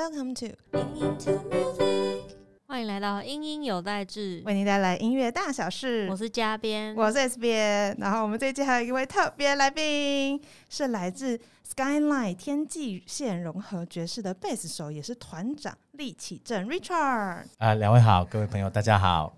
Welcome to 欢迎来到英英有代志，为您带来音乐大小事。我是嘉编，我是 S 编，然后我们这一期还有一位特别来宾，是来自 Skyline 天际线融合爵士的贝斯手，也是团长厉启正 Richard。啊，两位好，各位朋友，大家好。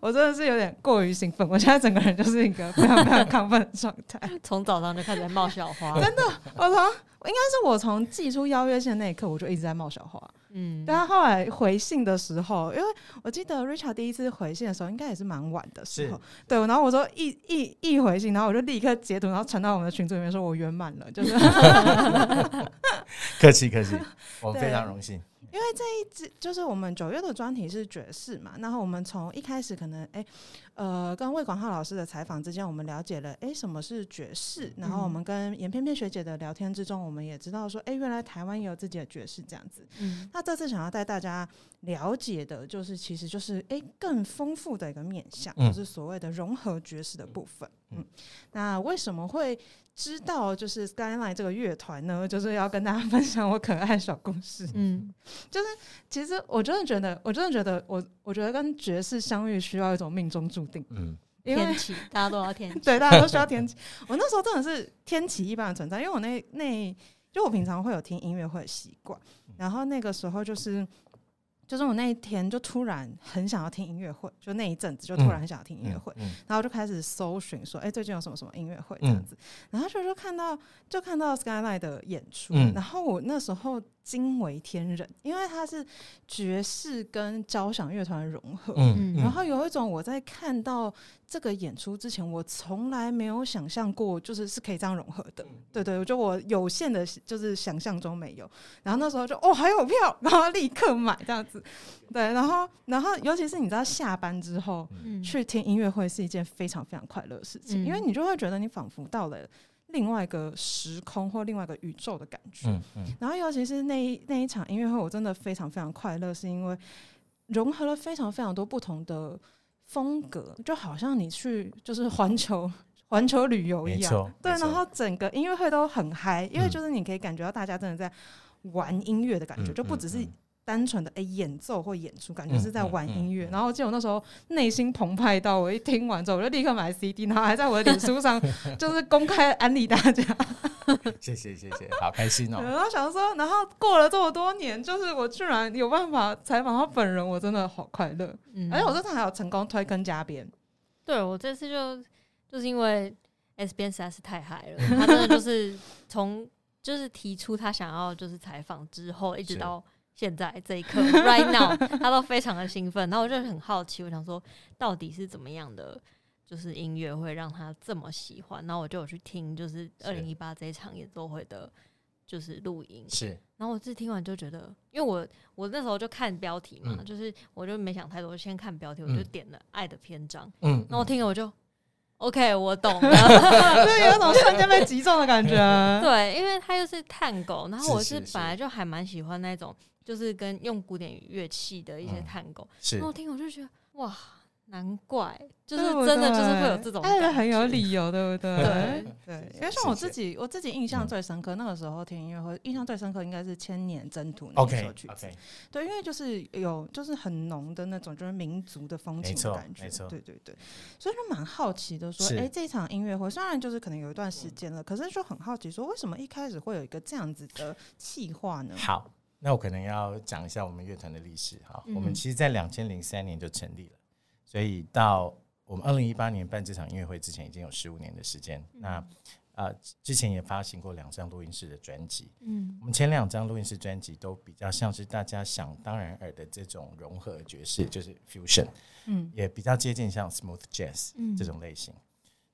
我真的是有点过于兴奋，我现在整个人就是一个非常非常亢奋的状态。从早上就开始在冒小花，真的，我从应该是我从寄出邀约信的那一刻，我就一直在冒小花。嗯，但他后来回信的时候，因为我记得 Richard 第一次回信的时候，应该也是蛮晚的时候。对，然后我说一一一回信，然后我就立刻截图，然后传到我们的群组里面，说我圆满了，就是。客气客气，我们非常荣幸。因为这一支就是我们九月的专题是爵士嘛，然后我们从一开始可能哎，呃，跟魏广浩老师的采访之间，我们了解了哎什么是爵士，然后我们跟严翩翩学姐的聊天之中，我们也知道说哎，原来台湾也有自己的爵士这样子。嗯，那这次想要带大家了解的就是，其实就是哎更丰富的一个面向，就是所谓的融合爵士的部分。嗯，那为什么会？知道就是 Skyline 这个乐团呢，就是要跟大家分享我可爱小故事。嗯，就是其实我真的觉得，我真的觉得，我我觉得跟爵士相遇需要一种命中注定。嗯，天气大家都要天气，对，大家都需要天气。我那时候真的是天启一般的存在，因为我那那就我平常会有听音乐会的习惯，然后那个时候就是。就是我那一天就突然很想要听音乐会，就那一阵子就突然很想要听音乐会，然后就开始搜寻说，哎，最近有什么什么音乐会这样子，然后就就看到就看到 Skyline 的演出，然后我那时候。惊为天人，因为它是爵士跟交响乐团融合，嗯，然后有一种我在看到这个演出之前，我从来没有想象过，就是是可以这样融合的，对对，我就我有限的，就是想象中没有，然后那时候就哦还有票，然后立刻买这样子，对，然后然后尤其是你知道下班之后去听音乐会是一件非常非常快乐的事情，因为你就会觉得你仿佛到了。另外一个时空或另外一个宇宙的感觉，嗯嗯，然后尤其是那一那一场音乐会，我真的非常非常快乐，是因为融合了非常非常多不同的风格，就好像你去就是环球 环球旅游一样，对，然后整个音乐会都很嗨，因为就是你可以感觉到大家真的在玩音乐的感觉，就不只是。单纯的哎演奏或演出，感觉是在玩音乐。然后记得我那时候内心澎湃到，我一听完之后，我就立刻买 CD，然后还在我的脸书上 就是公开安利大家。谢谢谢谢，好开心哦。然后想说，然后过了这么多年，就是我居然有办法采访他本人，我真的好快乐。嗯，而且我这次还有成功推坑嘉宾。对我这次就就是因为 S 边实在是太嗨了，他真的就是从就是提出他想要就是采访之后，一直到。现在这一刻，right now，他都非常的兴奋，然后我就很好奇，我想说到底是怎么样的，就是音乐会让他这么喜欢，然后我就有去听，就是二零一八这一场演奏会的，就是录音，是，然后我自己听完就觉得，因为我我那时候就看标题嘛，就是我就没想太多，先看标题，我就点了《爱的篇章》，嗯，那我听了我就。OK，我懂了，就有种瞬间被击中的感觉。对，因为他又是探狗，然后我是本来就还蛮喜欢那种，就是跟用古典乐器的一些探狗。然后听我就觉得哇。难怪，就是真的，就是会有这种，爱的很有理由，对不对？对对，因为像我自己，我自己印象最深刻，那个时候听音乐会，印象最深刻应该是《千年征途》那首曲子。对，因为就是有，就是很浓的那种，就是民族的风情的感觉。没错，对对对。所以就蛮好奇的，说，哎，这场音乐会虽然就是可能有一段时间了，可是就很好奇，说为什么一开始会有一个这样子的计划呢？好，那我可能要讲一下我们乐团的历史。哈，我们其实在两千零三年就成立了。所以到我们二零一八年办这场音乐会之前，已经有十五年的时间。那啊，之前也发行过两张录音室的专辑。嗯，我们前两张录音室专辑都比较像是大家想当然耳的这种融合爵士，就是 fusion。嗯，也比较接近像 smooth jazz 这种类型。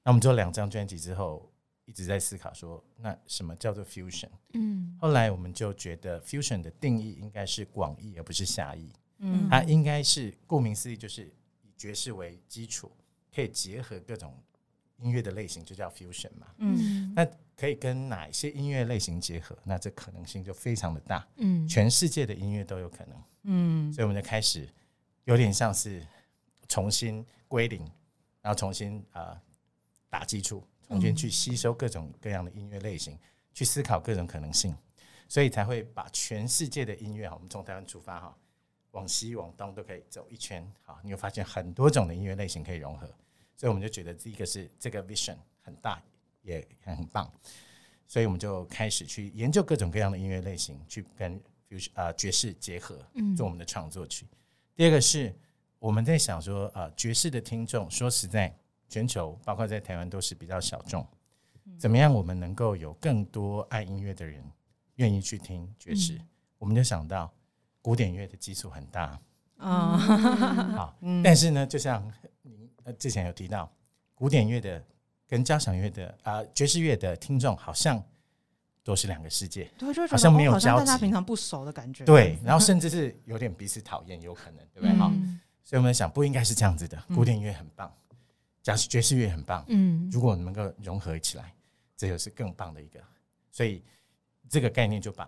那我们做两张专辑之后，一直在思考说，那什么叫做 fusion？嗯，后来我们就觉得 fusion 的定义应该是广义而不是狭义。嗯，它应该是顾名思义就是以。爵士为基础，可以结合各种音乐的类型，就叫 fusion 嘛。嗯，那可以跟哪一些音乐类型结合？那这可能性就非常的大。嗯，全世界的音乐都有可能。嗯，所以我们就开始有点像是重新归零，然后重新啊打基础，重新去吸收各种各样的音乐类型，去思考各种可能性。所以才会把全世界的音乐哈，我们从台湾出发哈，往西往东都可以走一圈，好，你会发现很多种的音乐类型可以融合，所以我们就觉得第一个是这个 vision 很大，也很棒，所以我们就开始去研究各种各样的音乐类型，去跟 fusion 啊爵士结合，做我们的创作曲。第二个是我们在想说，呃，爵士的听众说实在，全球包括在台湾都是比较小众，怎么样我们能够有更多爱音乐的人？愿意去听爵士，我们就想到古典乐的基础很大。啊，好，但是呢，就像您呃之前有提到，古典乐的跟交响乐的啊爵士乐的听众好像都是两个世界，对，就好像没有交集，他平常不熟的感觉，对，然后甚至是有点彼此讨厌，有可能，对不对？好，所以我们想不应该是这样子的，古典乐很棒，假爵士乐很棒，嗯，如果能够融合起来，这就是更棒的一个，所以。这个概念就把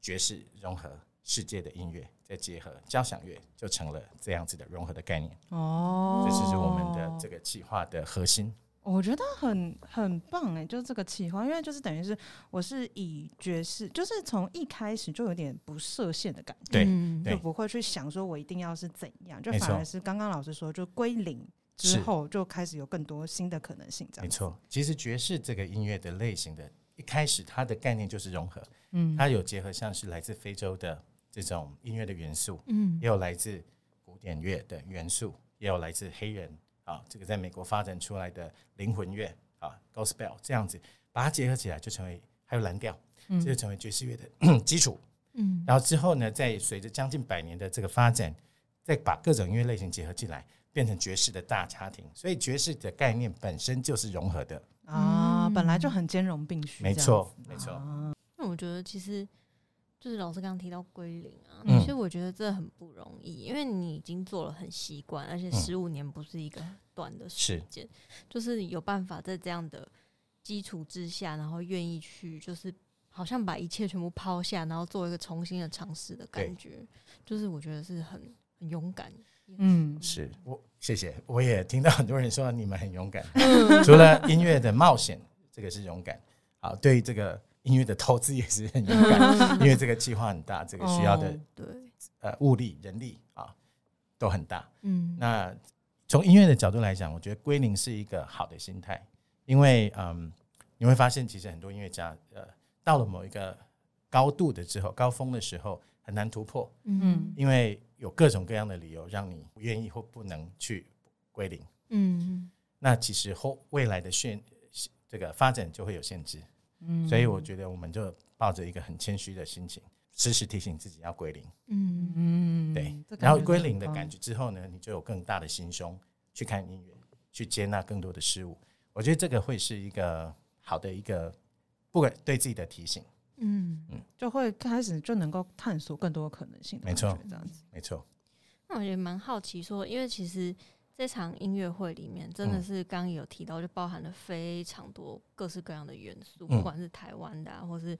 爵士融合世界的音乐，再结合交响乐，就成了这样子的融合的概念。哦，这就是我们的这个企划的核心。我觉得很很棒哎，就是这个企划，因为就是等于是我是以爵士，就是从一开始就有点不设限的感觉，对，就不会去想说我一定要是怎样，就反而是刚刚老师说，就归零之后就开始有更多新的可能性。没错，其实爵士这个音乐的类型的。一开始它的概念就是融合，嗯，它有结合像是来自非洲的这种音乐的元素，嗯，也有来自古典乐的元素，也有来自黑人啊，这个在美国发展出来的灵魂乐啊，Gospel 这样子，把它结合起来就成为还有蓝调，这就成为爵士乐的 基础，嗯，然后之后呢，再随着将近百年的这个发展，再把各种音乐类型结合进来，变成爵士的大家庭，所以爵士的概念本身就是融合的。啊，本来就很兼容并蓄，没错，没错。那我觉得其实就是老师刚刚提到归零啊，其实我觉得这很不容易，因为你已经做了很习惯，而且十五年不是一个短的时间，就是有办法在这样的基础之下，然后愿意去，就是好像把一切全部抛下，然后做一个重新的尝试的感觉，就是我觉得是很很勇敢。嗯，是我谢谢，我也听到很多人说你们很勇敢。除了音乐的冒险，这个是勇敢。好，对这个音乐的投资也是很勇敢，因为这个计划很大，这个需要的对呃物力、人力啊都很大。嗯，那从音乐的角度来讲，我觉得归零是一个好的心态，因为嗯你会发现，其实很多音乐家呃到了某一个高度的之后，高峰的时候很难突破。嗯，因为有各种各样的理由让你不愿意或不能去归零，嗯，那其实后未来的限这个发展就会有限制，嗯，所以我觉得我们就抱着一个很谦虚的心情，时时提醒自己要归零，嗯。嗯，对，然后归零的感觉之后呢，你就有更大的心胸去看音乐，去接纳更多的事物，我觉得这个会是一个好的一个不管对自己的提醒。嗯嗯，就会开始就能够探索更多可能性。没错，这样子没错。那我觉得蛮好奇，说因为其实这场音乐会里面真的是刚刚有提到，就包含了非常多各式各样的元素，不管是台湾的啊或是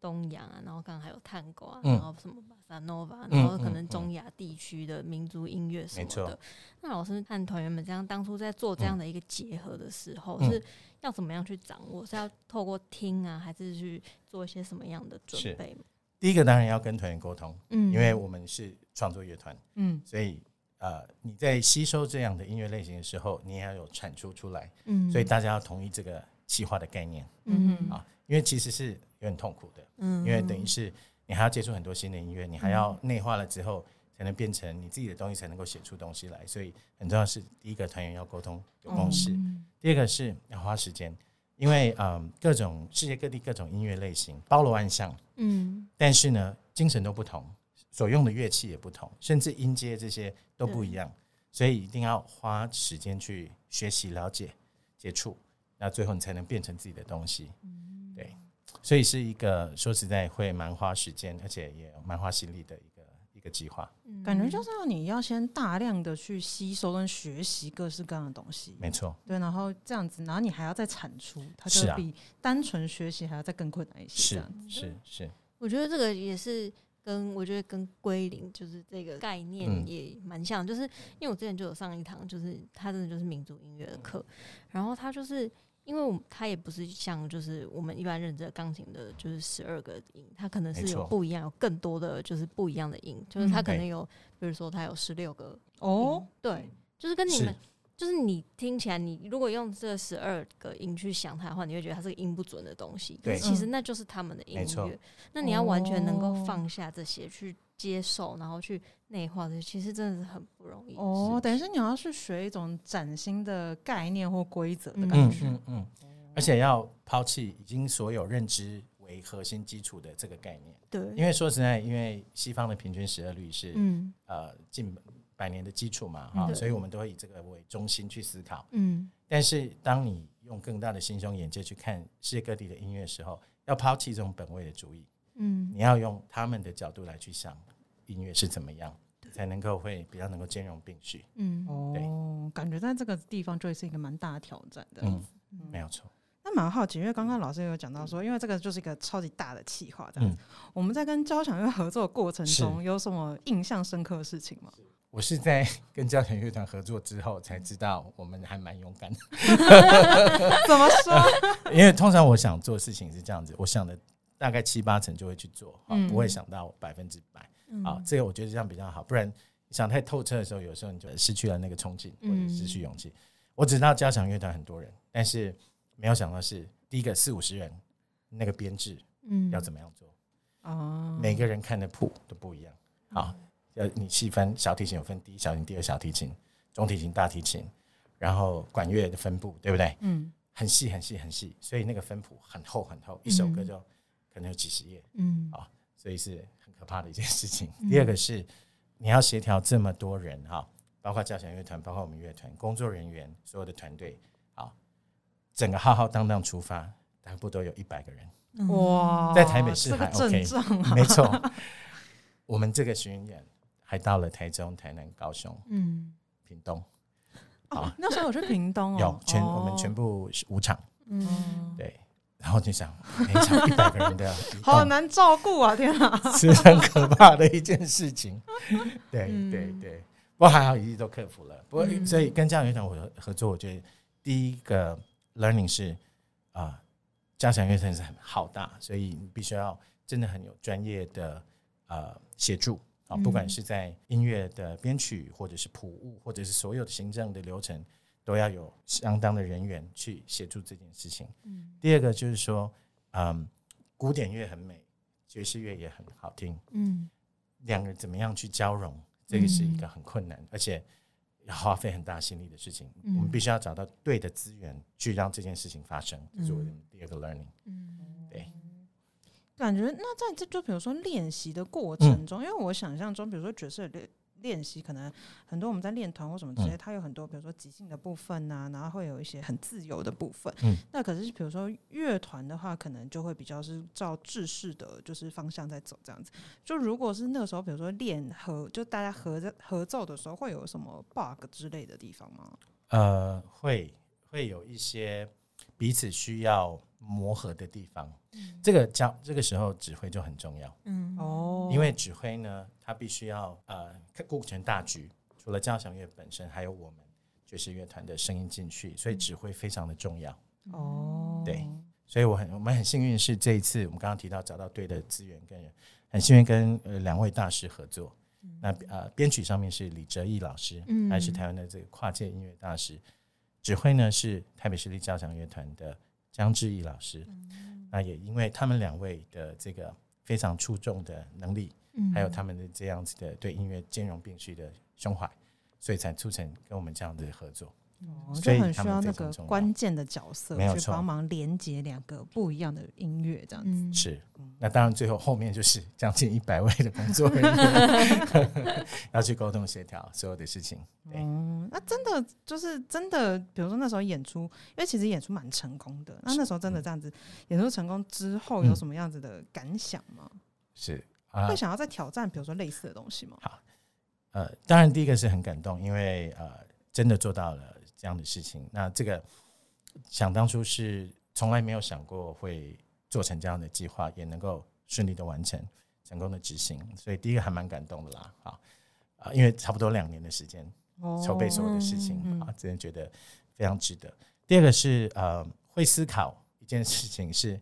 东洋啊，然后刚刚还有探戈啊，然后什么巴萨诺瓦，然后可能中亚地区的民族音乐什么的。那老师和团员们这样当初在做这样的一个结合的时候是。要怎么样去掌握？是要透过听啊，还是去做一些什么样的准备？第一个当然要跟团员沟通，嗯，因为我们是创作乐团，嗯，所以呃，你在吸收这样的音乐类型的时候，你也要有产出出来，嗯，所以大家要同意这个企划的概念，嗯。啊，因为其实是有点痛苦的，嗯，因为等于是你还要接触很多新的音乐，你还要内化了之后，才能变成你自己的东西，才能够写出东西来，所以很重要是第一个团员要沟通有共识。第二个是要花时间，因为嗯，各种世界各地各种音乐类型包罗万象，嗯，但是呢，精神都不同，所用的乐器也不同，甚至音阶这些都不一样，所以一定要花时间去学习、了解、接触，那最后你才能变成自己的东西。嗯对，所以是一个说实在会蛮花时间，而且也蛮花心力的。计划。感觉就是要你要先大量的去吸收跟学习各式各样的东西，没错，对，然后这样子，然后你还要再产出，它就比单纯学习还要再更困难一些。是是是，我觉得这个也是跟我觉得跟归零就是这个概念也蛮像，就是因为我之前就有上一堂，就是他真的就是民族音乐的课，然后他就是因为我它也不是像就是我们一般认知的钢琴的，就是十二个音，它可能是有不一样，有更多的就是不一样的音，就是它可能对有，比如说它有十六个哦，对，就是跟你是们。就是你听起来，你如果用这十二个音去想它的话，你会觉得它是个音不准的东西。对其实那就是他们的音乐。那你要完全能够哦放下这些，去接受，然后去内化的，其实真的是很不容易。哦，等于是你要去学一种崭新的概念或规则的嗯感嗯觉。嗯嗯，而且要抛弃已经所有认知为核心基础的这个概念，对，因为说实在，因为西方的平均十二律是、嗯。呃近百年的基础嘛，哈、嗯所以我们都会以这个为中心去思考。嗯。但是当你用更大的心胸眼界去看世界各地的音乐的时候，要抛弃这种本位的主义，嗯。你要用他们的角度来去想音乐是怎么样，才能够会比较能够兼容并蓄。嗯哦，感觉在这个地方就会是一个蛮大的挑战的。嗯，没有错。那蛮好奇，因为刚刚老师有讲到说，因为这个就是一个超级大的企划，这样子。嗯我们在跟交响乐合作的过程中，有什么印象深刻的事情吗？我是在跟交响乐团合作之后才知道，我们还蛮勇敢的。怎么说？因为通常我想做事情是这样子，我想的大概七八成就会去做，不会想到百分之百。嗯。啊，这个我觉得这样比较好，不然想太透彻的时候，有时候你就失去了那个冲劲，或者嗯失去勇气。我只知道交响乐团很多人，但是没有想到是第一个四五十人，那个编制嗯。要怎么样做，哦，每个人看的谱都不一样。好，要你细分，小提琴有分第一小提琴、第二小提琴、中提琴、大提琴，然后管乐的分布，对不对？嗯。很细很细很细，所以那个分谱很厚很厚，一首歌嗯就可能有几十页，嗯。好所以是很可怕的一件事情。第二个是你要协调这么多人哈，包括交响乐团，包括我们乐团工作人员，所有的团队，好，整个浩浩荡荡出发，大部都有一百个人，嗯哇，在台北市还 OK 没错。我们这个巡演还到了台中、台南、高雄、嗯屏东，哦那时候我去屏东哦，有全哦我们全部五场，嗯嗯，对。然后就想，每一场一百个人的好难照顾啊！天啊，是很可怕的一件事情。对嗯对对，不过还好，一直都克服了。不过，嗯所以跟交响乐团合合作，我觉得第一个 learning 是啊，交响乐团是很浩大，所以你必须要真的很有专业的呃协助啊，嗯不管是在音乐的编曲，或者是谱务，或者是所有的行政的流程，都要有相当的人员去协助这件事情。嗯。第二个就是说，嗯，古典乐很美，爵士乐也很好听，嗯。两个怎么样去交融，这个是一个很困难，而且要花费很大心力的事情。嗯。我们必须要找到对的资源去让这件事情发生，这是我的第二个 learning。嗯。对，感觉那在这就比如说练习的过嗯。程中，因为我想象中，比如说爵士的练练习，可能很多我们在练团或什么之类，嗯它有很多比如说即兴的部分呐、然后会有一些很自由的部分。嗯那可是比如说乐团的话，可能就会比较是照制式的就是方向在走这样子。就如果是那个时候，比如说练合，就大家合着合奏的时候，会有什么 bug 之类的地方吗？呃，会会有一些彼此需要磨合的地方，这个教这个时候指挥就很重要。嗯。哦。因为指挥呢，他必须要呃顾全大局，除了交响乐本身，还有我们爵士乐团的声音进去，所以指挥非常的重要。哦，对。所以我很我们很幸运是这一次我们刚刚提到找到对的资源跟人，很幸运跟呃两位大师合作。那呃编曲上面是李哲义老师，嗯。还是台湾的这个跨界音乐大师。指挥呢是台北市立交响乐团的江志毅老师。那也因为他们两位的这个非常出众的能力，嗯还有他们的这样子的对音乐兼容并蓄的胸怀，所以才促成跟我们这样的合作。哦就很需要那个关键的角色没有去帮忙连接两个不一样的音乐，这样子。嗯是，那当然最后后面就是将近一百位的工作人员 要去沟通协调所有的事情。对，嗯，那真的就是真的，比如说那时候演出，因为其实演出蛮成功的。那那时候真的这样子，演出成功之后有嗯什么样子的感想吗？是啊会，想要再挑战，比如说类似的东西吗？呃，当然第一个是很感动，因为呃真的做到了这样的事情。那这个想当初是从来没有想过会做成这样的计划，也能够顺利的完成，成功的执行，所以第一个还蛮感动的啦。啊啊，因为差不多两年的时间筹备所有的事情嗯啊，真的觉得非常值得。第二个是呃，会思考一件事情是，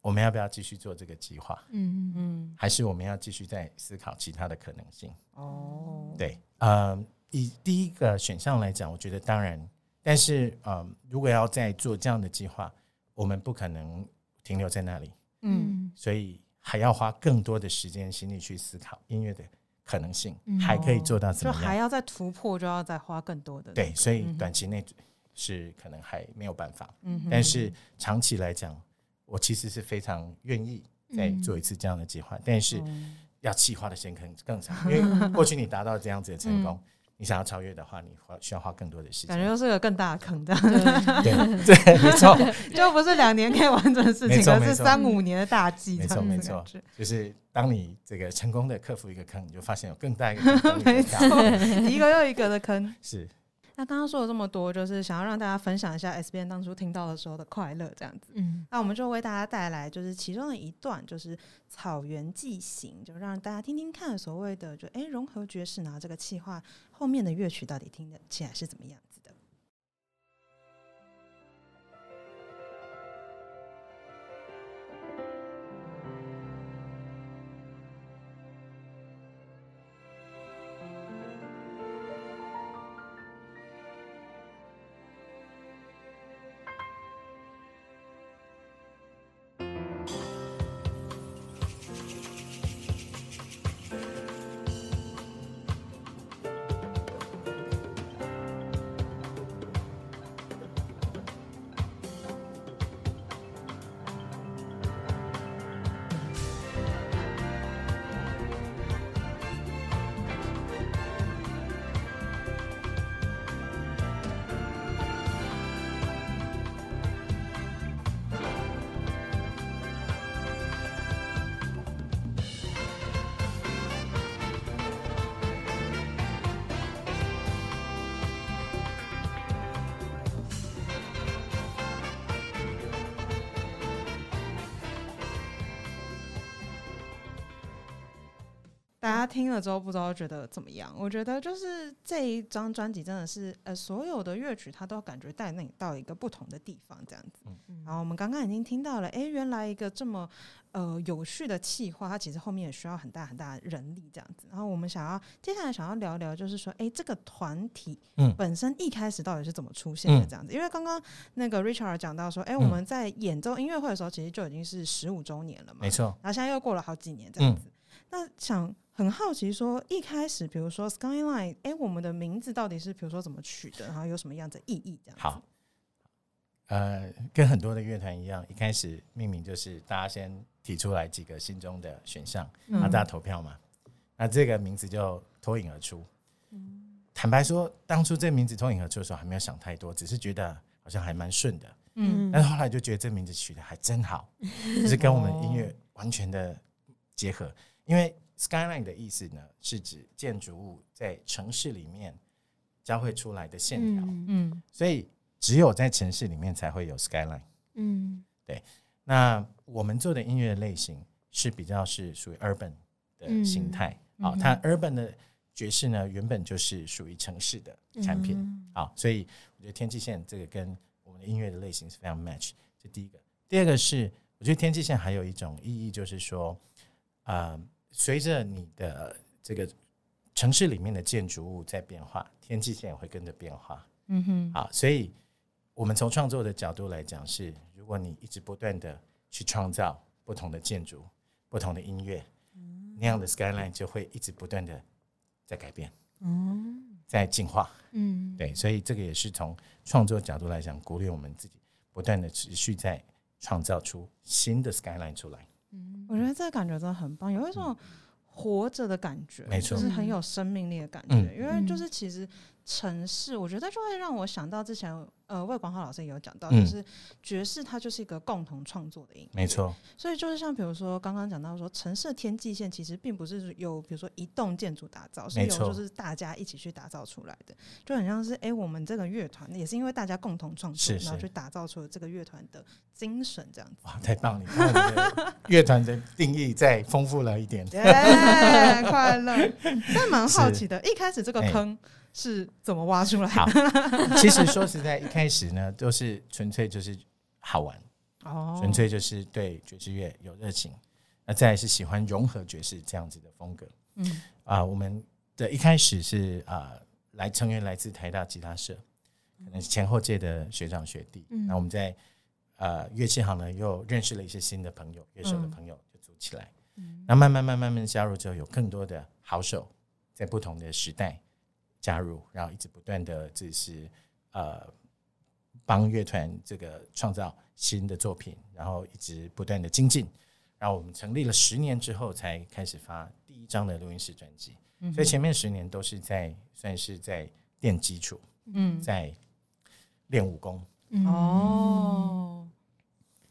我们要不要继续做这个计划，嗯嗯嗯，还是我们要继续再思考其他的可能性？哦，对，呃，以第一个选项来讲，我觉得当然，但是呃，如果要再做这样的计划，我们不可能停留在那里，嗯，所以还要花更多的时间心力去思考音乐的可能性，嗯还可以做到怎就么样？还要再突破，就要再花更多的对，所以短期内是可能还没有办法，嗯，但是长期来讲，我其实是非常愿意再嗯做一次这样的计划，但是嗯要计划的时间可能更长，因为过去你达到这样子的成功，你想要超越的话，你花需要花更多的时间。感觉又是个更大的坑，这样。对，没错，就不是两年可以完成的事情，而是没错。没错三五年的大计，没错没错，就是当你这个成功的克服一个坑，你就发现有更大一个 没错，一个又一个的坑。是那刚刚说了这么多，就是想要让大家分享一下 S B N 当初听到的时候的快乐，这样子。嗯那我们就为大家带来就是其中的一段，就是《草原记行》，就让大家听听看所谓的就哎融合爵士，然后这个气划后面的乐曲到底听得起来是怎么样大家听了之后不知道觉得怎么样？我觉得就是这一张专辑真的是，呃，所有的乐曲它都感觉带你到一个不同的地方，这样子。嗯然后我们刚刚已经听到了，诶，原来一个这么呃有序的企划，它其实后面也需要很大很大的人力这样子。然后我们想要接下来想要聊聊，就是说，诶，这个团体嗯本身一开始到底是怎么出现的嗯这样子？因为刚刚那个 Richard 讲到说，诶，嗯我们在演奏音乐会的时候，其实就已经是十五周年了嘛，没错。然后现在又过了好几年这样嗯子。那想很好奇说，一开始比如说 Skyline，哎、我们的名字到底是比如说怎么取的，然后有什么样的意义这样子？好，呃，跟很多的乐团一样，一开始命名就是大家先提出来几个心中的选项，然后大家投票嘛，那这个名字就脱颖而出。坦白说，当初这名字脱颖而出的时候，还没有想太多，只是觉得好像还蛮顺的。嗯但是后来就觉得这名字取得还真好，就是跟我们音乐完全的结合。因为 skyline 的意思呢，是指建筑物在城市里面交汇出来的线条，嗯嗯所以只有在城市里面才会有 skyline。嗯对那我们做的音乐类型是比较是属于 urban 的形态。好、它 urban 的爵士呢，原本就是属于城市的产品。嗯好，所以我觉得天际线这个跟我们的音乐的类型是非常 match。这第一个，第二个是我觉得天际线还有一种意义，就是说，啊，随着你的这个城市里面的建筑物在变化，天际线也会跟着变化。嗯哼，好，所以我们从创作的角度来讲是，如果你一直不断的去创造不同的建筑、不同的音乐，那样的 skyline 就会一直不断的在改变、嗯在进化。嗯，对，所以这个也是从创作角度来讲，鼓励我们自己不断的持续在创造出新的 skyline 出来。嗯，我觉得这个感觉真的很棒，有一种活着的感觉，没错。就是很有生命力的感觉。嗯。因为就是其实城市，我觉得就会让我想到之前呃魏广浩老师也有讲到，嗯就是爵士它就是一个共同创作的音乐，没错，所以就是像比如说刚刚讲到说，城市的天际线其实并不是由比如说一栋建筑打造，是由没错就是大家一起去打造出来的，就很像是哎、诶我们这个乐团也是因为大家共同创作，是是然后去打造出了这个乐团的精神这样子。哇，太棒了！你看我们的 乐团的定义再丰富了一点。耶，快乐！但蛮好奇的，一开始这个哎坑是怎么挖出来 其实说实在，一开始呢，都是纯粹就是好玩，哦，纯粹就是对爵士乐有热情。那再来是喜欢融合爵士这样子的风格。嗯啊、我们的一开始是啊、来成员来自台大吉他社，可能是前后届的学长学弟。嗯那我们在呃乐器行呢又认识了一些新的朋友，乐手的嗯朋友就组起来。嗯那慢慢慢慢慢加入之后，有更多的好手在不同的时代加入，然后一直不断的就是呃帮乐团这个创造新的作品，然后一直不断的精进。然后我们成立了十年之后，才开始发第一张的录音室专辑。嗯所以前面十年都是在算是在练基础，嗯在练武功。嗯哦，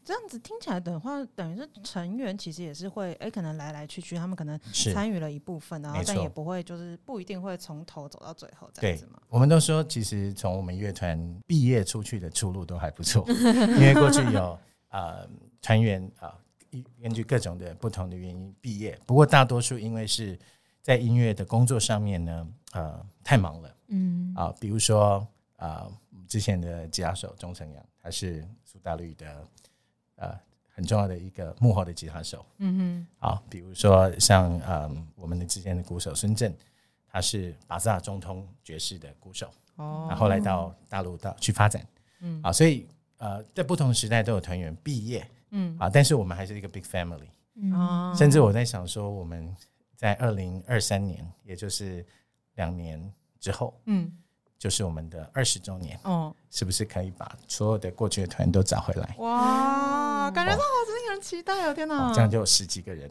这样子听起来的话，等于是成员其实也是会，哎、可能来来去去，他们可能是。参与了一部分，然后但也不会就是不一定会从头走到最后这对样子嘛。我们都说，其实从我们乐团毕业出去的出路都还不错，因为过去有呃团员啊、一根据各种的不同的原因毕业，不过大多数因为是在音乐的工作上面呢，呃，太忙了。嗯。啊、比如说啊、之前的吉他手钟成阳，他是苏打绿的呃很重要的一个幕后的吉他手。嗯啊，比如说像嗯我们的之前的鼓手孙正，他是巴萨中通爵士的鼓手，哼，哦，然后来到大陆到去发展，嗯。啊，所以呃在不同时代都有团员毕业。嗯。啊，但是我们还是一个 big family，嗯。啊。甚至我在想说，我们在二零二三年，也就是两年之后，嗯就是我们的二十周年，哦是不是可以把所有的过去的团都找回来？哇，嗯感觉到好令人期待哦！天哪，哦这样就有十几个人，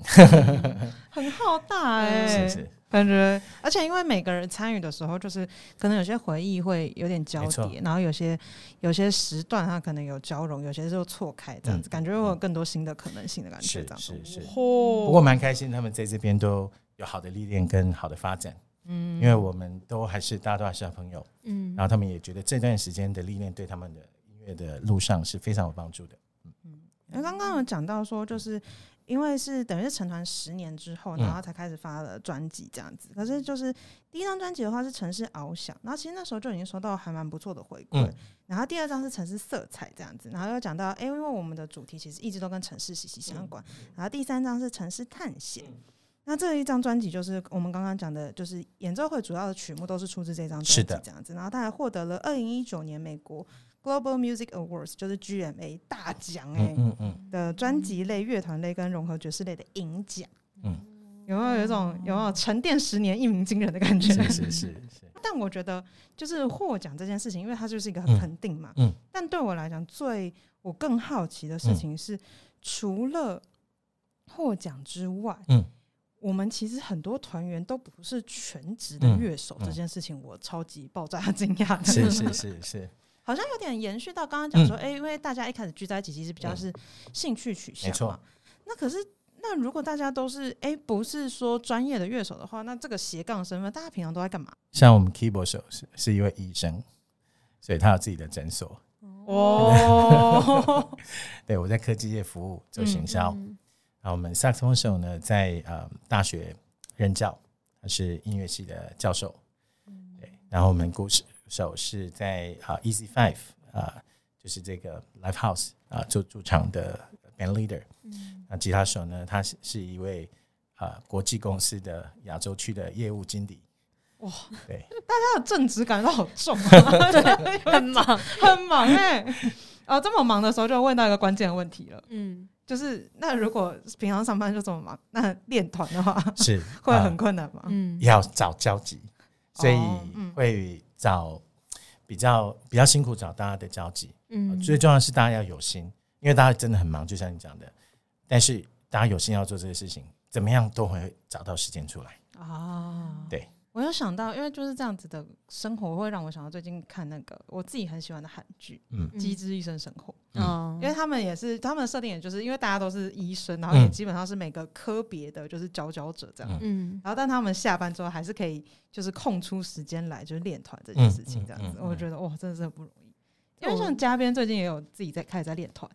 很浩大哎、是不是感觉，而且因为每个人参与的时候，就是可能有些回忆会有点交叠，然后有些有些时段它可能有交融，有些就错开这样子，嗯感觉会有更多新的可能性的感觉，是这样子。是是嚯不过蛮开心，他们在这边都有好的历练跟好的发展。嗯因为我们都还是大家都还是好朋友，嗯然后他们也觉得这段时间的历练对他们的音乐的路上是非常有帮助的。因为刚刚有讲到说，就是因为是等于是成团十年之后，嗯然后才开始发了专辑这样子。可是就是第一张专辑的话是《城市翱翔》，然后其实那时候就已经收到还蛮不错的回馈。嗯然后第二张是《城市色彩》这样子，然后又讲到，哎、因为我们的主题其实一直都跟城市息息相关。然后第三张是《城市探险》。那这一张专辑就是我们刚刚讲的，就是演奏会主要的曲目都是出自这张专辑这样子。然后他还获得了二零一九年美国 Global Music Awards，就是 GMA 大奖哎、嗯嗯嗯的专辑类、乐团类跟融合爵士类的银奖，嗯，有没有有一种有没有沉淀十年一鸣惊人的感觉？是是是是，但我觉得就是获奖这件事情，因为它就是一个肯定嘛。嗯但对我来讲，最我更好奇的事情是，除了获奖之外，嗯我们其实很多团员都不是全职的嗯乐手，嗯这件事情我超级爆炸惊讶的。是 是是是，好像有点延续到刚刚讲说，嗯哎、因为大家一开始聚在一起，其实比较是兴趣取向没错嘛。那可是，那如果大家都是哎、不是说专业的乐手的话，那这个斜杠身份，大家平常都在干嘛？像我们 keyboard 手是是一位医生，所以他有自己的诊所。哦，对我在科技业服务做行销，后我们萨克斯风手呢在呃大学任教，他是音乐系的教授。对，然后我们鼓手是在啊、Easy Five 啊、就是这个 Live House 啊、做驻场的 band leader。那吉他手呢，他是是一位啊、国际公司的亚洲区的业务经理。哇，对，大家的正直感都好重啊，对，很忙，很忙哎、哦，这么忙的时候，就问到一个关键的问题了，嗯，就是那如果平常上班就这么忙，那练团的话是 会啊很困难吗？嗯，要找交集，所以会找比较比较辛苦找大家的交集。嗯，最重要的是大家要有心，因为大家真的很忙，就像你讲的，但是大家有心要做这个事情，怎么样都会找到时间出来。啊，对，我有想到，因为就是这样子的生活，会让我想到最近看那个我自己很喜欢的韩剧嗯《机智医生生活》，嗯，因为他们也是他们的设定，也就是因为大家都是医生，然后也嗯基本上是每个科别的就是佼佼者这样。嗯。嗯。然后，但他们下班之后还是可以，就是空出时间来，就是练团这件事情，这样子，嗯嗯嗯嗯我觉得哇，真的是很不容易。因为像嘉宾最近也有自己在开始在练团，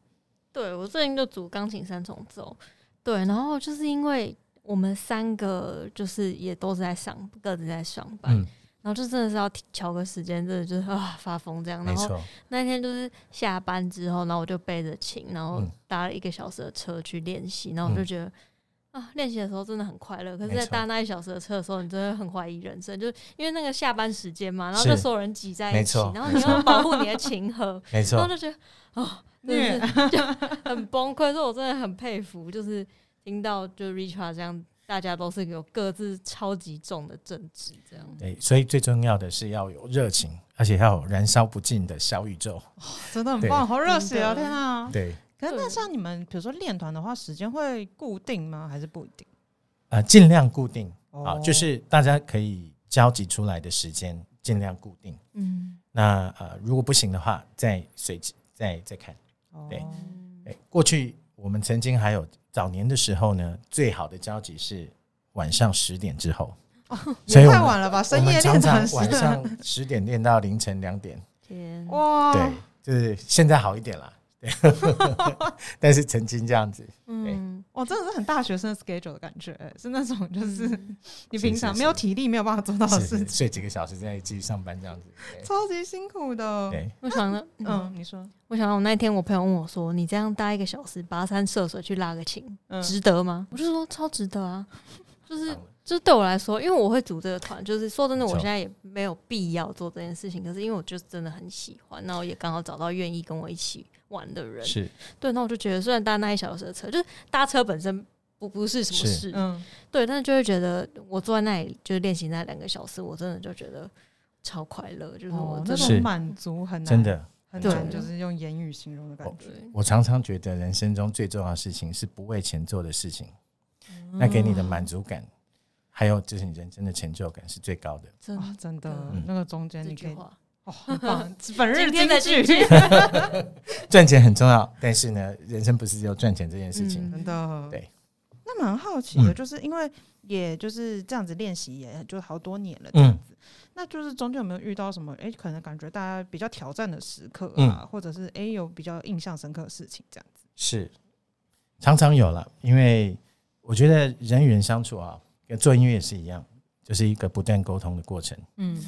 对我最近就组钢琴三重奏，对，然后就是因为我们三个就是也都是在上各自在上班，嗯然后就真的是要调个时间，真的就是啊发疯这样。然后没错，那天就是下班之后，然后我就背着琴，然后嗯搭了一个小时的车去练习，然后我就嗯觉得。啊，练习的时候真的很快乐，可是，在搭那一小时的车的时候，你真的很怀疑人生，就因为那个下班时间嘛，然后就所有人挤在一起，然后你要保护你的琴盒，没错，然后就觉得哦，真的是 就很崩溃。所以我真的很佩服，就是听到就 Richard 这样，大家都是有各自超级重的政治这样。对，所以最重要的是要有热情，而且要有燃烧不尽的小宇宙。对真的很棒，好热血啊！天啊！对，可是那像你们，比如说练团的话，时间会固定吗？还是不一定？呃，尽量固定啊，哦就是大家可以交集出来的时间尽量固定。嗯，那呃，如果不行的话，再随机再再看。对哦对，过去我们曾经还有早年的时候呢，最好的交集是晚上十点之后，所以太晚了吧？深夜练常晚上十点练到凌晨两点。天，哇，对，就是现在好一点啦。对，但是曾经这样子，嗯，哇真的是很大学生的 schedule 的感觉，是那种就是嗯。你平常没有体力没有办法做到的是是事情，睡几个小时再继续上班这样子。超级辛苦的。对，我想到，嗯，嗯，你说，我想到我那天我朋友问我说：“你这样搭一个小时跋山涉水去拉个琴，嗯，值得吗？”我就说超值得啊，就是就是对我来说，因为我会组这个团，就是说真的，我现在也没有必要做这件事情。可是因为我就是真的很喜欢，然后也刚好找到愿意跟我一起玩的人，是。对，那我就觉得虽然搭那一小时的车，就是搭车本身不不是什么事，嗯，对，但是就会觉得我坐在那里就是练习那两个小时，我真的就觉得超快乐，就是我哦，那真的满足很难，真的。很难，就是用言语形容的感觉。对。我常常觉得人生中最重要的事情是不为钱做的事情，那给你的满足感，还有就是你人生的成就感是最高的。真的。嗯，那个中间这你可以句话，哦，很棒，本日今天的金金句，赚钱很重要，但是呢，人生不是只有赚钱这件事情。嗯真的，对。那蛮好奇的，嗯就是因为也就是这样子练习，也就好多年了，嗯这样子。那就是中间有没有遇到什么？哎、可能感觉大家比较挑战的时刻嗯啊，或者是哎、有比较印象深刻的事情，这样子。是，常常有了，因为我觉得人与人相处啊，跟做音乐也是一样，就是一个不断沟通的过程。嗯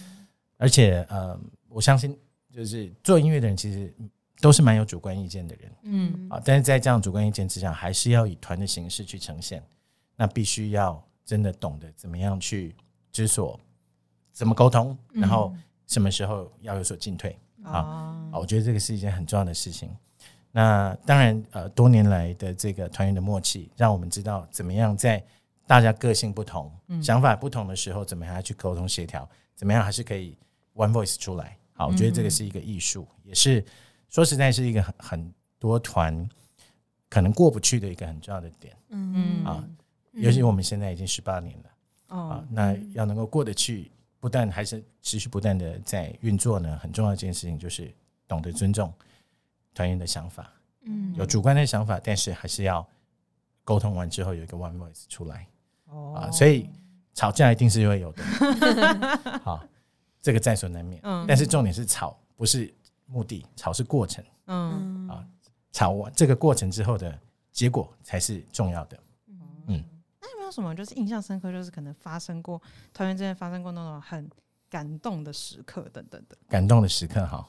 而且呃，我相信就是做音乐的人其实都是蛮有主观意见的人嗯啊，但是在这样主观意见之下，还是要以团的形式去呈现。那必须要真的懂得怎么样去知所，怎么沟通，然后什么时候要有所进退。啊啊，我觉得这个是一件很重要的事情。那当然，呃，多年来的这个团员的默契，让我们知道怎么样在大家个性不同、嗯想法不同的时候，怎么样去沟通协调，怎么样还是可以 one voice 出来。好，我觉得这个是一个艺术，也是说实在是一个很很多团可能过不去的一个很重要的点。嗯嗯啊尤其我们现在已经十八年了啊哦，，那要能够过得去，不但还是持续不断的在运作呢，很重要一件事情就是懂得尊重团员的想法，嗯有主观的想法，但是还是要沟通完之后有一个 one voice 出来哦啊，所以吵架一定是会有的，好，这个在所难免。嗯。但是重点是吵，不是目的，吵是过程，嗯。啊吵完这个过程之后的结果才是重要的。嗯。那有没有什么就是印象深刻，就是可能发生过团员之间发生过那种很感动的时刻等等的？感动的时刻哈，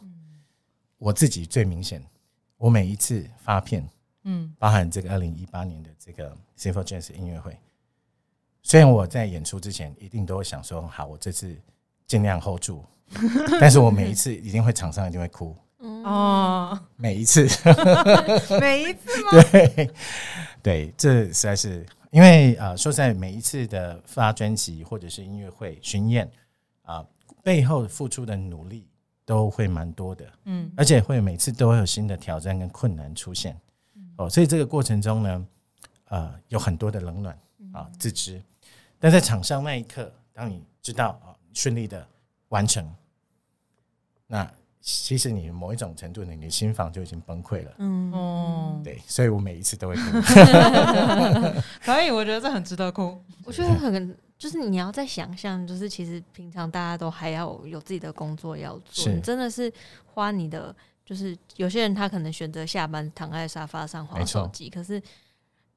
我自己最明显，我每一次发片，嗯。包含这个二零一八年的这个 s y m p h o Jazz 音乐会，虽然我在演出之前一定都会想说，好，我这次尽量 hold 住，但是我每一次一定会场上一定会哭，嗯。哦，每一次，每一次吗？对。对，这实在是因为呃，说实在，每一次的发专辑或者是音乐会巡演啊、背后付出的努力都会蛮多的。嗯。而且会每次都会有新的挑战跟困难出现，哦，所以这个过程中呢，呃，有很多的冷暖啊自知，但在场上那一刻，当你知道啊顺利的完成，那其实你某一种程度呢，你的心房就已经崩溃了。嗯哦，对，所以我每一次都会哭。可以，我觉得这很值得哭。我觉得很就是你要在想象，就是其实平常大家都还要有自己的工作要做，你真的是花你的，就是有些人他可能选择下班躺在沙发上划手机，可是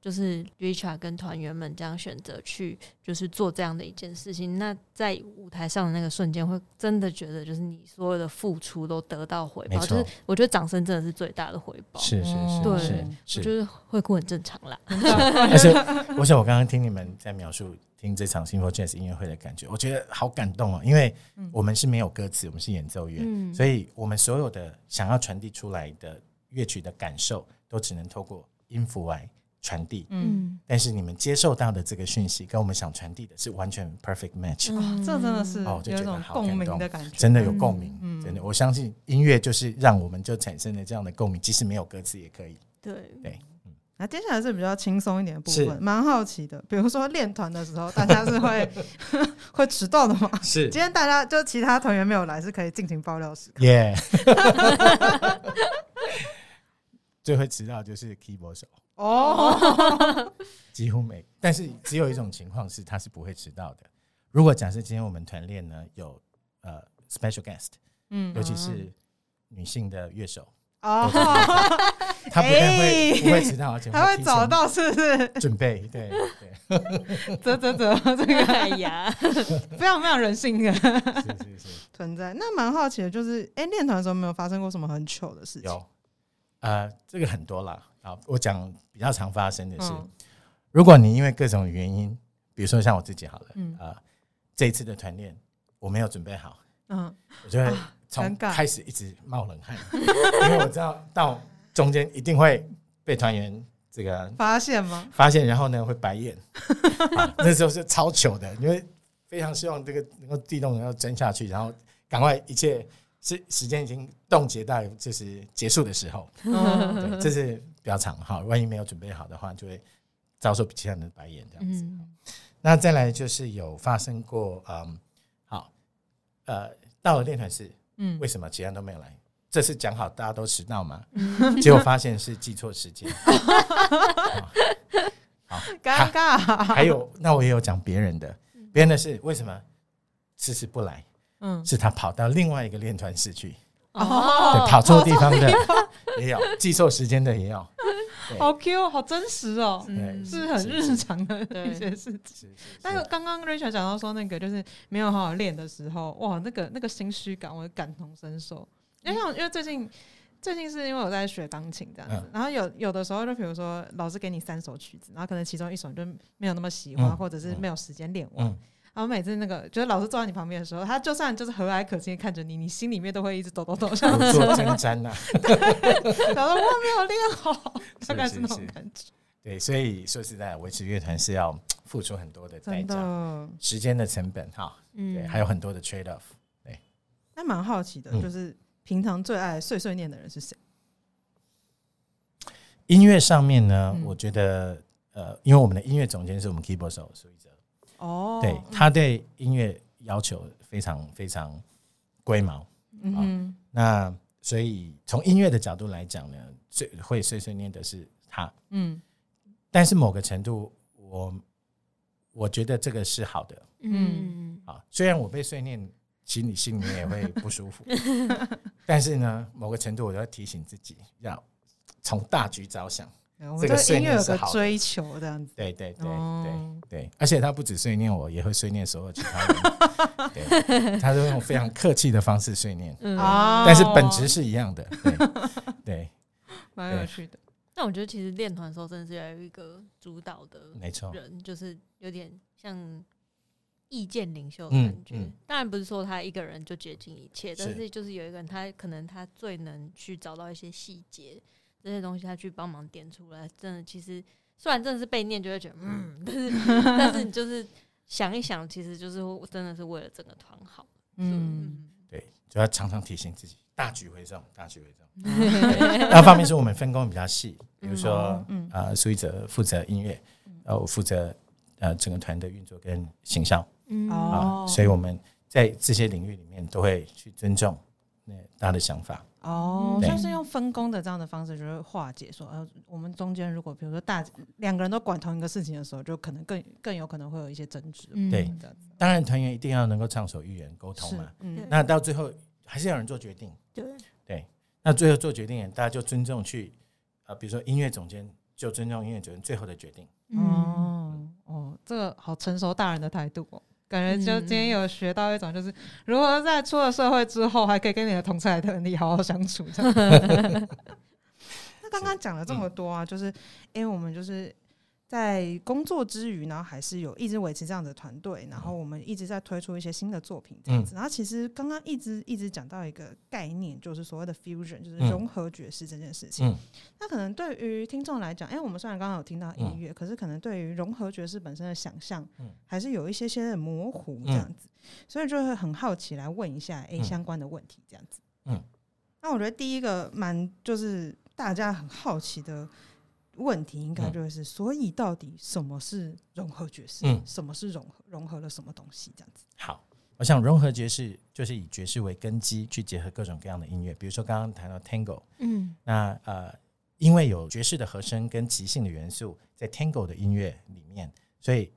就是 Richard 跟团员们这样选择去，就是做这样的一件事情。那在舞台上的那个瞬间，会真的觉得就是你所有的付出都得到回报，就是我觉得掌声真的是最大的回报。是是是，对，是，我觉得会哭很正常啦。而且，我想我刚刚听你们在描述听这场 Simple Jazz 音乐会的感觉，我觉得好感动哦，因为我们是没有歌词，我们是演奏乐，所以我们所有的想要传递出来的乐曲的感受，都只能透过音符来。传递，嗯，但是你们接受到的这个讯息跟我们想传递的是完全 perfect match，这真的是哦，有一种共鸣的感觉，真的有共鸣，嗯真的，我相信音乐就是让我们就产生了这样的共鸣，即使没有歌词也可以。对。对，那接下来是比较轻松一点的部分，蛮好奇的，比如说练团的时候，大家是会 会迟到的吗？是，今天大家就其他团员没有来，是可以尽情爆料时刻。耶，最会迟到就是 keyboard 手。哦，几乎没，但是只有一种情况是他是不会迟到的。如果假设今天我们团练呢有呃 special guest，嗯，尤其是女性的乐手哦，他不但会不会迟到，而且他会早到是不是？准备对对，啧啧啧，这个哎呀，非常非常人性的，是是是存在。那蛮好奇的，就是哎，练团的时候没有发生过什么很糗的事情？有，呃，这个很多了。啊，我讲比较常发生的是，如果你因为各种原因，比如说像我自己好了，啊，这一次的团练我没有准备好，嗯，我就会从 开始一直冒冷汗，因为我知道到中间一定会被团员这个发现吗？发现，然后呢会白眼，那时候是超糗的，因为非常希望这个能够地动能够争下去，然后赶快一切。是时间已经冻结到就是结束的时候，对，这是比较长哈。万一没有准备好的话，就会遭受其他人的白眼这样子。那再来就是有发生过，嗯，好，呃，到了练团室，嗯，为什么其他人都没有来？这是讲好大家都迟到嘛？结果发现是记错时间，好尴尬。还有，那我也有讲别人的，别人的是为什么迟迟不来？嗯，是他跑到另外一个练团室去，哦，跑错地方的。也有，记错时间的也有，好 Q，好真实哦，是很日常的一些事情。但是刚刚 Rachel 讲到说那个就是没有好好练的时候，哇，那个那个心虚感，我感同身受。因为因为最近最近是因为我在学钢琴这样子，然后有有的时候就比如说老师给你三首曲子，然后可能其中一首就没有那么喜欢，或者是没有时间练完。然后每次那个就是老师坐在你旁边的时候，他就算就是和蔼可亲看着你，你心里面都会一直抖抖抖，像做针毡呐。然后我没有练好，大概是那种感觉。对，所以说实在，维持乐团是要付出很多的代价，时间的成本哈，对，还有很多的 trade off。对，那蛮好奇的，就是平常最爱碎碎念的人是谁？音乐上面呢，我觉得呃，因为我们的音乐总监是我们 keyboard 手，所以。哦，对他对音乐要求非常非常龟毛，嗯，那所以从音乐的角度来讲呢，最会碎碎念的是他，嗯，但是某个程度，我我觉得这个是好的，嗯，啊，虽然我被碎念，心里心里面也会不舒服，但是呢，某个程度，我要提醒自己要从大局着想。这个音乐有个追求，这样子。对对对对对，而且他不止碎念我，也会碎念所有其他人。对，他是用非常客气的方式碎念，但是本质是一样的。对，蛮有趣的。那我觉得其实练团的时候，真的是要有一个主导的，没错，人就是有点像意见领袖的感觉。当然不是说他一个人就决定一切，但是就是有一个人，他可能他最能去找到一些细节。这些东西他去帮忙点出来，真的其实虽然真的是被念，就会觉得嗯，但是但是你就是想一想，其实就是真的是为了整个团好。嗯，对，就要常常提醒自己，大局为重，大局为重。那方面是我们分工比较细，比如说啊，苏一哲负责音乐，呃，我负责呃整个团的运作跟形象。嗯啊，所以我们在这些领域里面都会去尊重那大家的想法。哦，就是用分工的这样的方式，就是化解说，呃，我们中间如果比如说大两个人都管同一个事情的时候，就可能更更有可能会有一些争执。对，当然团员一定要能够畅所欲言沟通嘛。嗯，那到最后还是有人做决定。对。对，那最后做决定，大家就尊重去，呃，比如说音乐总监就尊重音乐总监最后的决定。哦哦，这个好成熟大人的态度哦，感觉就今天有学到一种，就是如何在出了社会之后，还可以跟你的同才的你好好相处。这样 那刚刚讲了这么多啊，就是因为我们就是。在工作之余，然后还是有一直维持这样的团队，然后我们一直在推出一些新的作品这样子。然后其实刚刚一直一直讲到一个概念，就是所谓的 fusion，就是融合爵士这件事情。那可能对于听众来讲，哎，我们虽然刚刚有听到音乐，可是可能对于融合爵士本身的想象，还是有一些些的模糊这样子。所以就会很好奇来问一下，哎，相关的问题这样子。嗯，那我觉得第一个蛮就是大家很好奇的。问题应该就会是，所以到底什么是融合爵士？嗯，什么是融合融合了什么东西？这样子。好，我想融合爵士就是以爵士为根基，去结合各种各样的音乐。比如说刚刚谈到 Tango，嗯，那呃，因为有爵士的和声跟即兴的元素在 Tango 的音乐里面，所以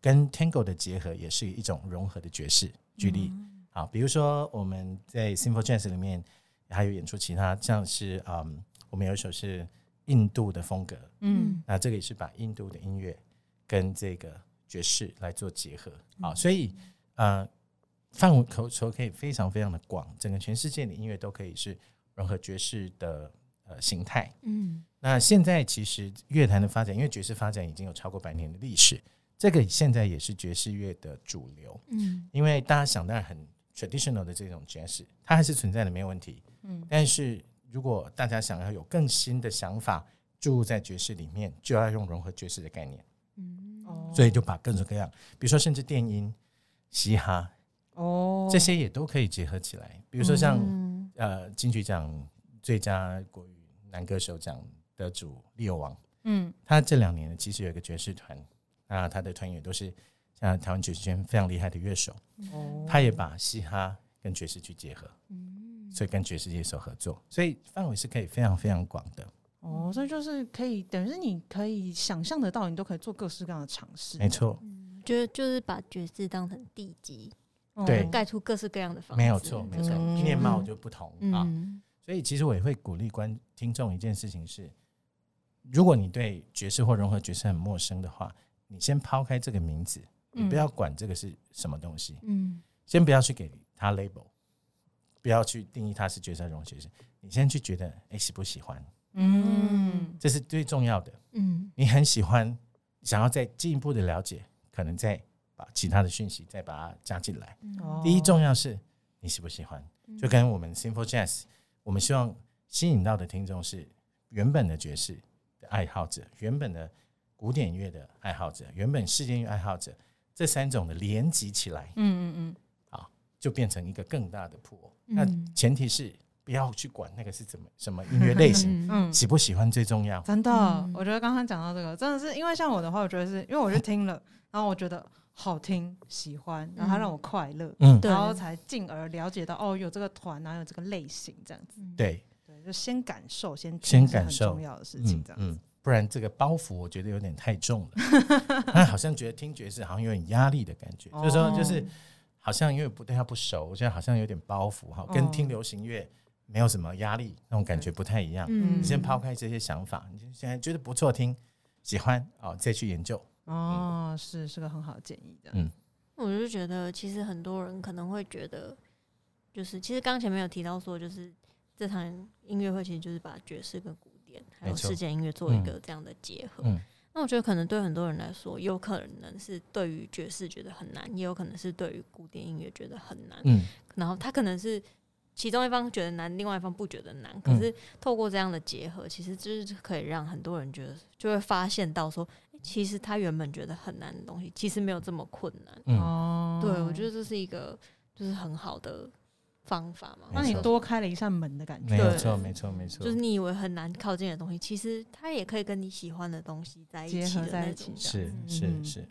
跟 Tango 的结合也是一种融合的爵士。举例，好，比如说我们在 Simple Jazz 里面还有演出其他，像是嗯，我们有一首是。印度的风格，嗯，那这个也是把印度的音乐跟这个爵士来做结合。啊，所以呃，范围口说可以非常非常的广，整个全世界的音乐都可以是融合爵士的呃形态，嗯，那现在其实乐坛的发展，因为爵士发展已经有超过百年的历史，这个现在也是爵士乐的主流，嗯，因为大家想当然很 traditional 的这种爵士，它还是存在的没有问题，嗯，但是。如果大家想要有更新的想法注入在爵士里面，就要用融合爵士的概念。嗯，所以就把各种各样，比如说甚至电音、嘻哈，哦，这些也都可以结合起来。比如说像呃金曲奖最佳国语男歌手奖得主利友王，嗯，他这两年其实有一个爵士团，那他的团员都是像台湾爵士圈非常厉害的乐手，哦，他也把嘻哈跟爵士去结合。所以跟爵士乐手合作，所以范围是可以非常非常广的。哦，所以就是可以，等于是你可以想象得到，你都可以做各式各样的尝试。没错，就是就是把爵士当成地基，对，盖出各式各样的房子。没有错，没错，面貌就不同啊。所以其实我也会鼓励观听众一件事情是：如果你对爵士或融合爵士很陌生的话，你先抛开这个名字，你不要管这个是什么东西，嗯，先不要去给他 label。不要去定义他是角色融学生，你先去觉得哎喜不喜欢，嗯，这是最重要的，嗯，你很喜欢，想要再进一步的了解，可能再把其他的讯息再把它加进来。第一重要是你喜不喜欢，就跟我们 Simple Jazz，我们希望吸引到的听众是原本的爵士的爱好者，原本的古典乐的爱好者，原本世界乐爱好者，这三种的连集起来，嗯嗯嗯。就变成一个更大的破。那前提是不要去管那个是怎么什么音乐类型，嗯，喜不喜欢最重要。真的，我觉得刚刚讲到这个，真的是因为像我的话，我觉得是因为我就听了，然后我觉得好听，喜欢，然后它让我快乐，嗯，然后才进而了解到哦，有这个团，然后有这个类型这样子。对对，就先感受，先先感受重要的事情，这样子。不然这个包袱我觉得有点太重了，他好像觉得听爵士好像有点压力的感觉，就是说就是。好像因为不对他不熟，我觉得好像有点包袱哈，跟听流行乐没有什么压力，那种感觉不太一样。你先抛开这些想法，你现在觉得不错听，喜欢哦，再去研究。哦，是是个很好的建议的。嗯，我就觉得其实很多人可能会觉得，就是其实刚前面有提到说，就是这场音乐会其实就是把爵士跟古典还有世界音乐做一个这样的结合。嗯。那我觉得可能对很多人来说，有可能是对于爵士觉得很难，也有可能是对于古典音乐觉得很难。嗯，然后他可能是其中一方觉得难，另外一方不觉得难。可是透过这样的结合，其实就是可以让很多人觉得，就会发现到说，其实他原本觉得很难的东西，其实没有这么困难。哦，对，我觉得这是一个就是很好的。方法嘛，让你多开了一扇门的感觉。没错，没错，没错。就是你以为很难靠近的东西，其实它也可以跟你喜欢的东西在一起的那种。是是是。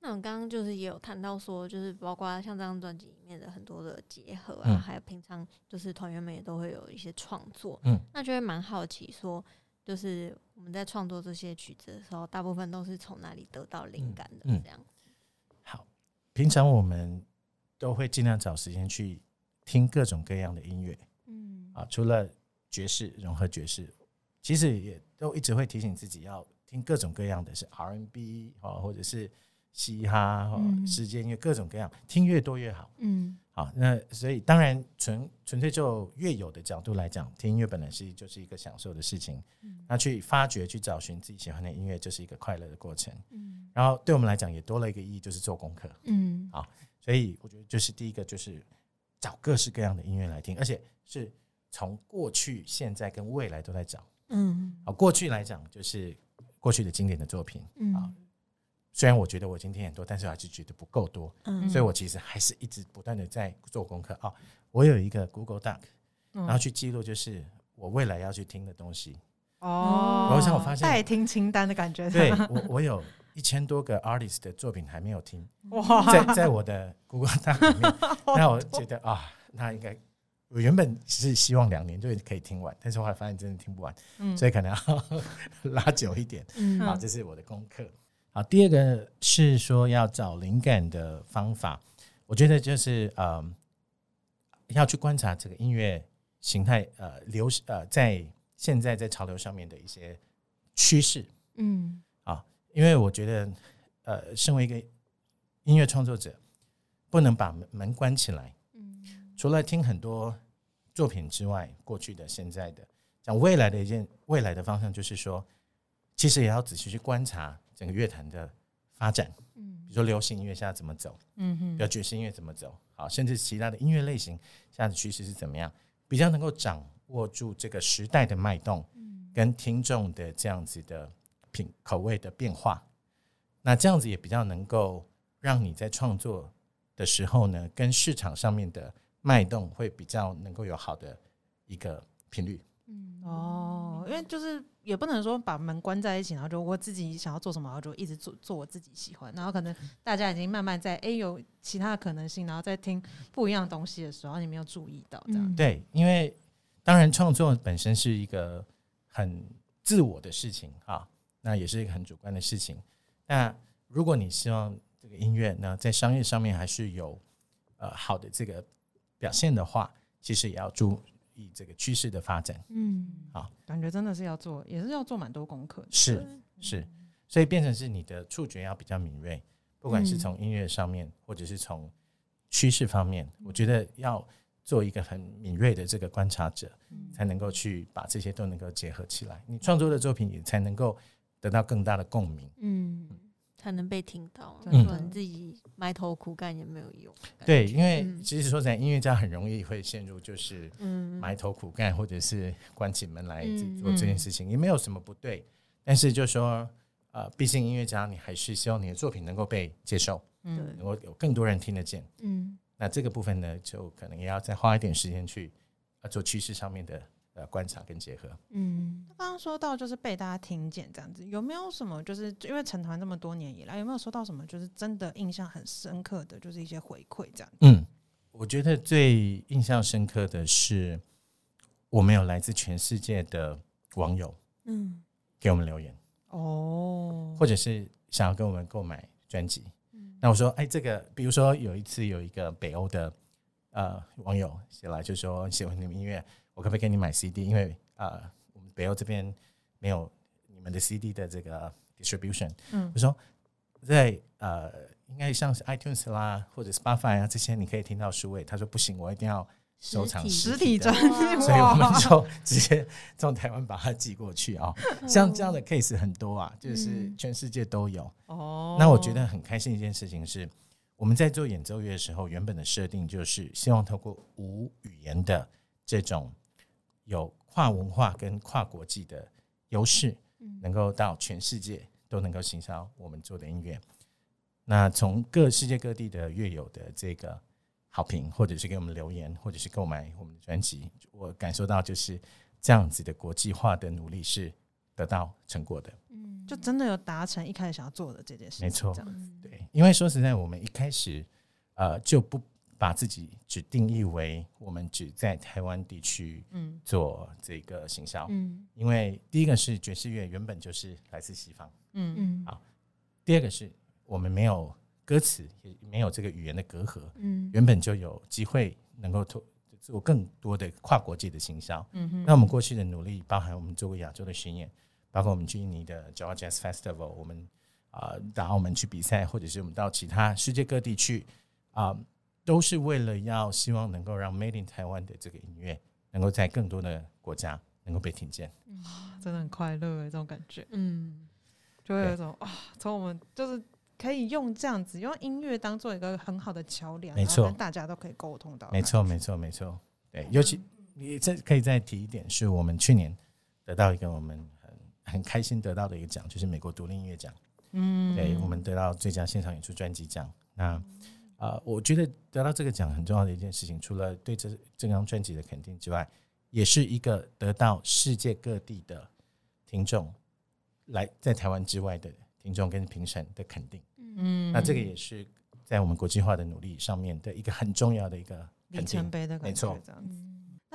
那我刚刚就是也有谈到说，就是包括像这张专辑里面的很多的结合啊，还有平常就是团员们也都会有一些创作。嗯。那就会蛮好奇说，就是我们在创作这些曲子的时候，大部分都是从哪里得到灵感的？这样子。好，平常我们都会尽量找时间去。听各种各样的音乐，嗯啊，除了爵士融合爵士，其实也都一直会提醒自己要听各种各样的，是 R&B 啊，或者是嘻哈哦，嗯世界音乐各种各样，听越多越好。嗯好，那所以当然纯纯粹就乐友的角度来讲，听音乐本来是就是一个享受的事情，那去发掘、去找寻自己喜欢的音乐，就是一个快乐的过程。嗯然后对我们来讲也多了一个意义，就是做功课。嗯好所以我觉得就是第一个就是找各式各样的音乐来听，而且是从过去、现在跟未来都在找。嗯。啊，过去来讲就是过去的经典的作品，嗯。啊嗯虽然我觉得我已经听很多，但是我还是觉得不够多，嗯。所以我其实还是一直不断的在做功课。哦，我有一个 Google Doc，嗯。然后去记录就是我未来要去听的东西。哦，然后像我发现待听清单的感觉，对 我，我有一千多个 artist 的作品还没有听，哇，在在我的 Google Doc 里面，那我觉得啊，那应该我原本是希望两年就可以听完，但是后来发现真的听不完，嗯。所以可能要 拉久一点。嗯。好，这是我的功课。好，第二个是说要找灵感的方法，我觉得就是呃，要去观察这个音乐形态，呃，流呃，在现在在潮流上面的一些趋势。嗯因为我觉得，呃，身为一个音乐创作者，不能把门门关起来。嗯除了听很多作品之外，过去的、现在的，讲未来的一件未来的方向，就是说，其实也要仔细去观察整个乐坛的发展，嗯比如说流行音乐现在怎么走，嗯哼比如爵士音乐怎么走，好，甚至其他的音乐类型现在的趋势是怎么样，比较能够掌握住这个时代的脉动，嗯跟听众的这样子的品口味的变化，那这样子也比较能够让你在创作的时候呢，跟市场上面的脉动会比较能够有好的一个频率。嗯哦，因为就是也不能说把门关在一起，然后就我自己想要做什么，然后就一直做做我自己喜欢，然后可能大家已经慢慢在哎、有其他的可能性，然后在听不一样的东西的时候，你没有注意到这样。嗯对，因为当然创作本身是一个很自我的事情啊，那也是一个很主观的事情。那如果你希望这个音乐呢，在商业上面还是有呃好的这个表现的话，其实也要注意这个趋势的发展。嗯好感觉真的是要做，也是要做蛮多功课。是是，所以变成是你的触觉要比较敏锐，不管是嗯从音乐上面，或者是从趋势方面，我觉得要做一个很敏锐的这个观察者，才能够去把这些都能够结合起来，你创作的作品也才能够得到更大的共鸣。嗯，才能被听到，不真的然自己埋头苦干也没有用。对，因为嗯其实说实在，音乐家很容易会陷入就是嗯埋头苦干，或者是关起门来自己嗯做这件事情，也没有什么不对。但是就说，呃，毕竟音乐家，你还是希望你的作品能够被接受，嗯能够有更多人听得见。嗯那这个部分呢，就可能也要再花一点时间去呃做趋势上面的呃观察跟结合。嗯刚刚说到就是被大家听见这样子，有没有什么就是因为成团这么多年以来，有没有收到什么就是真的印象很深刻的，就是一些回馈这样？嗯，我觉得最印象深刻的是，我们有来自全世界的网友嗯给我们留言，哦，或者是想要跟我们购买专辑。那我说，哎，这个，比如说有一次有一个北欧的呃网友写来，就说喜欢你们音乐，我可不可以给你买 CD？因为呃，我们北欧这边没有你们的 CD 的这个 distribution。嗯我说在呃，应该像是 iTunes 啦或者 Spotify 啊这些，你可以听到数位。他说不行，我一定要收藏实体专辑所以我们就直接从台湾把它寄过去啊、像这样的 case 很多啊，就是嗯全世界都有。哦那我觉得很开心一件事情是，我们在做演奏乐的时候，原本的设定就是希望透过无语言的这种有跨文化跟跨国际的优势，嗯能够到全世界都能够行销我们做的音乐。那从各世界各地的乐友的这个好评，或者是给我们留言，或者是购买我们的专辑，我感受到就是这样子的国际化的努力是得到成果的。嗯就真的有达成一开始想要做的这件事情，没错对，因为说实在，我们一开始呃就不把自己只定义为我们只在台湾地区嗯。做这个行销，嗯。因为第一个是爵士乐原本就是来自西方，嗯。嗯。好第二个是我们没有歌词，也没有这个语言的隔阂，嗯。原本就有机会能够做做更多的跨国际的行销。嗯哼。那我们过去的努力，包含我们做过亚洲的巡演，包括我们去印尼的 Java Jazz Festival，我们啊到澳门去比赛，或者是我们到其他世界各地去啊，都是为了要希望能够让 Made in Taiwan 的这个音乐能够在更多的国家能够被听见。真的很快乐欸这种感觉，嗯，就会有一种啊，从我们就是可以用这样子用音乐当做一个很好的桥梁，没错跟大家都可以沟通到。没，错，没错，没错。对，尤其你这可以再提一点，是我们去年得到一个我们很很开心得到的一个奖，就是美国独立音乐奖。嗯，对，我们得到最佳现场演出专辑奖。那呃，我觉得得到这个奖很重要的一件事情，除了对这这张专辑的肯定之外，也是一个得到世界各地的听众来在台湾之外的听众跟评审的肯定。嗯那这个也是在我们国际化的努力上面的一个很重要的一个里肯定。程碑的感觉，没错这样子。那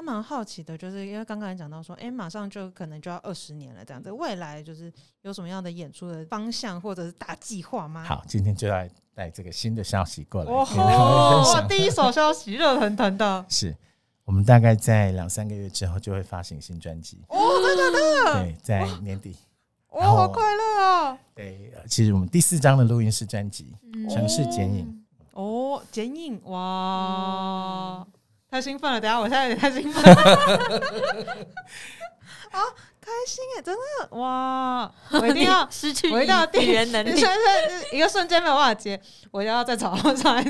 蛮好奇的，就是因为刚刚也讲到说，哎、马上就可能就要二十年了，这样子，未来就是有什么样的演出的方向或者是大计划吗？，好，今天就要带这个新的消息过来哦跟各位分吼，第一手消息，热腾腾的，是我们大概在两三个月之后就会发行新专辑。哦，真的？对，在年底。哦，好快乐啊！对，呃其实我们第四张的录音室专辑《城市剪影》，哦，剪影哇，太兴奋了！等下，我现在有点太兴奋了。啊，开心哎，真的哇！我一定要失去我一定要语言能力一个瞬间没有办法接，我要再找上来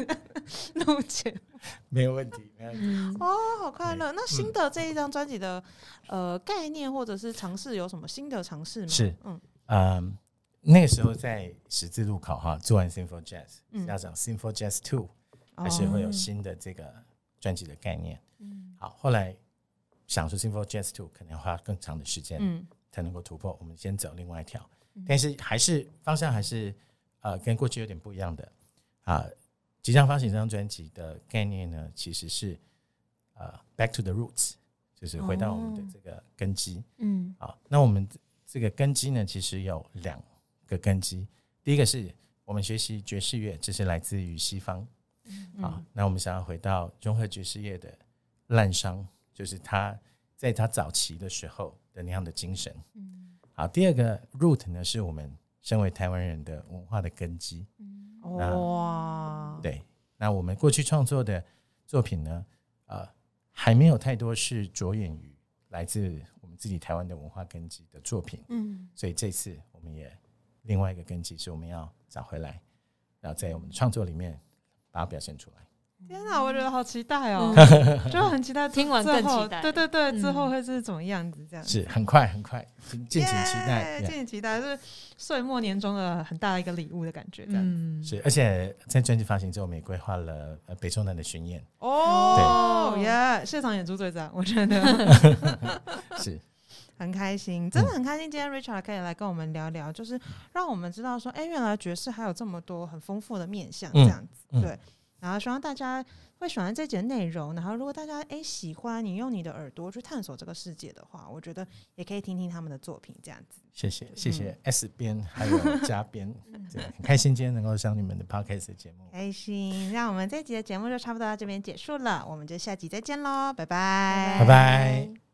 录节目。没有问题，没有问题。嗯哦，好快乐！那新的这一张专辑的呃概念或者是尝试有什么新的尝试吗？是嗯嗯，那个时候在十字路口哈，做完 Simple Jazz，嗯加上 Simple Jazz Two，还是会有哦新的这个专辑的概念。嗯好，后来想说 Simple Jazz Two 可能要花更长的时间嗯才能够突破，我们先走另外一条，但是还是方向还是呃跟过去有点不一样的啊。即将发行这张专辑的概念呢，其实是呃 Back to the Roots，就是回到我们的这个根基。嗯啊，那我们这个根基呢，其实有两个根基。第一个是我们学习爵士乐，这是来自于西方嗯啊。那我们想要回到融合爵士乐的滥觞，就是他在他早期的时候的那样的精神。嗯好，第二个 root 呢，是我们身为台湾人的文化的根基。哇，对，那我们过去创作的作品呢，呃，还没有太多是着眼于来自我们自己台湾的文化根基的作品。嗯所以这次我们也另外一个根基是我们要找回来，然后在我们的创作里面把它表现出来。天哪，我觉得好期待哦，嗯。就很期待 听完之后更期待。对对对，嗯。之后会是怎么样子？这样是很快很快，敬敬请期待。耶敬请期待，是岁末年终的很大的一个礼物的感觉，这样。嗯。是，而且在专辑发行之后，我们也规划了呃北中南的巡演，哦对。耶！现场演出最赞，我觉得。是很开心，真的很开心。今天 Richard 可以来跟我们聊聊，就是让我们知道说，哎，原来爵士还有这么多很丰富的面向，这嗯样子，嗯对。然后希望大家会喜欢这节内容，然后如果大家哎喜欢你用你的耳朵去探索这个世界的话，我觉得也可以听听他们的作品，这样子。谢谢谢谢 S 编还有加编，对，很开心今天能够上你们的 Podcast 的节目。开心，那我们这集的节目就差不多到这边结束了，我们就下集再见喽，拜拜，拜拜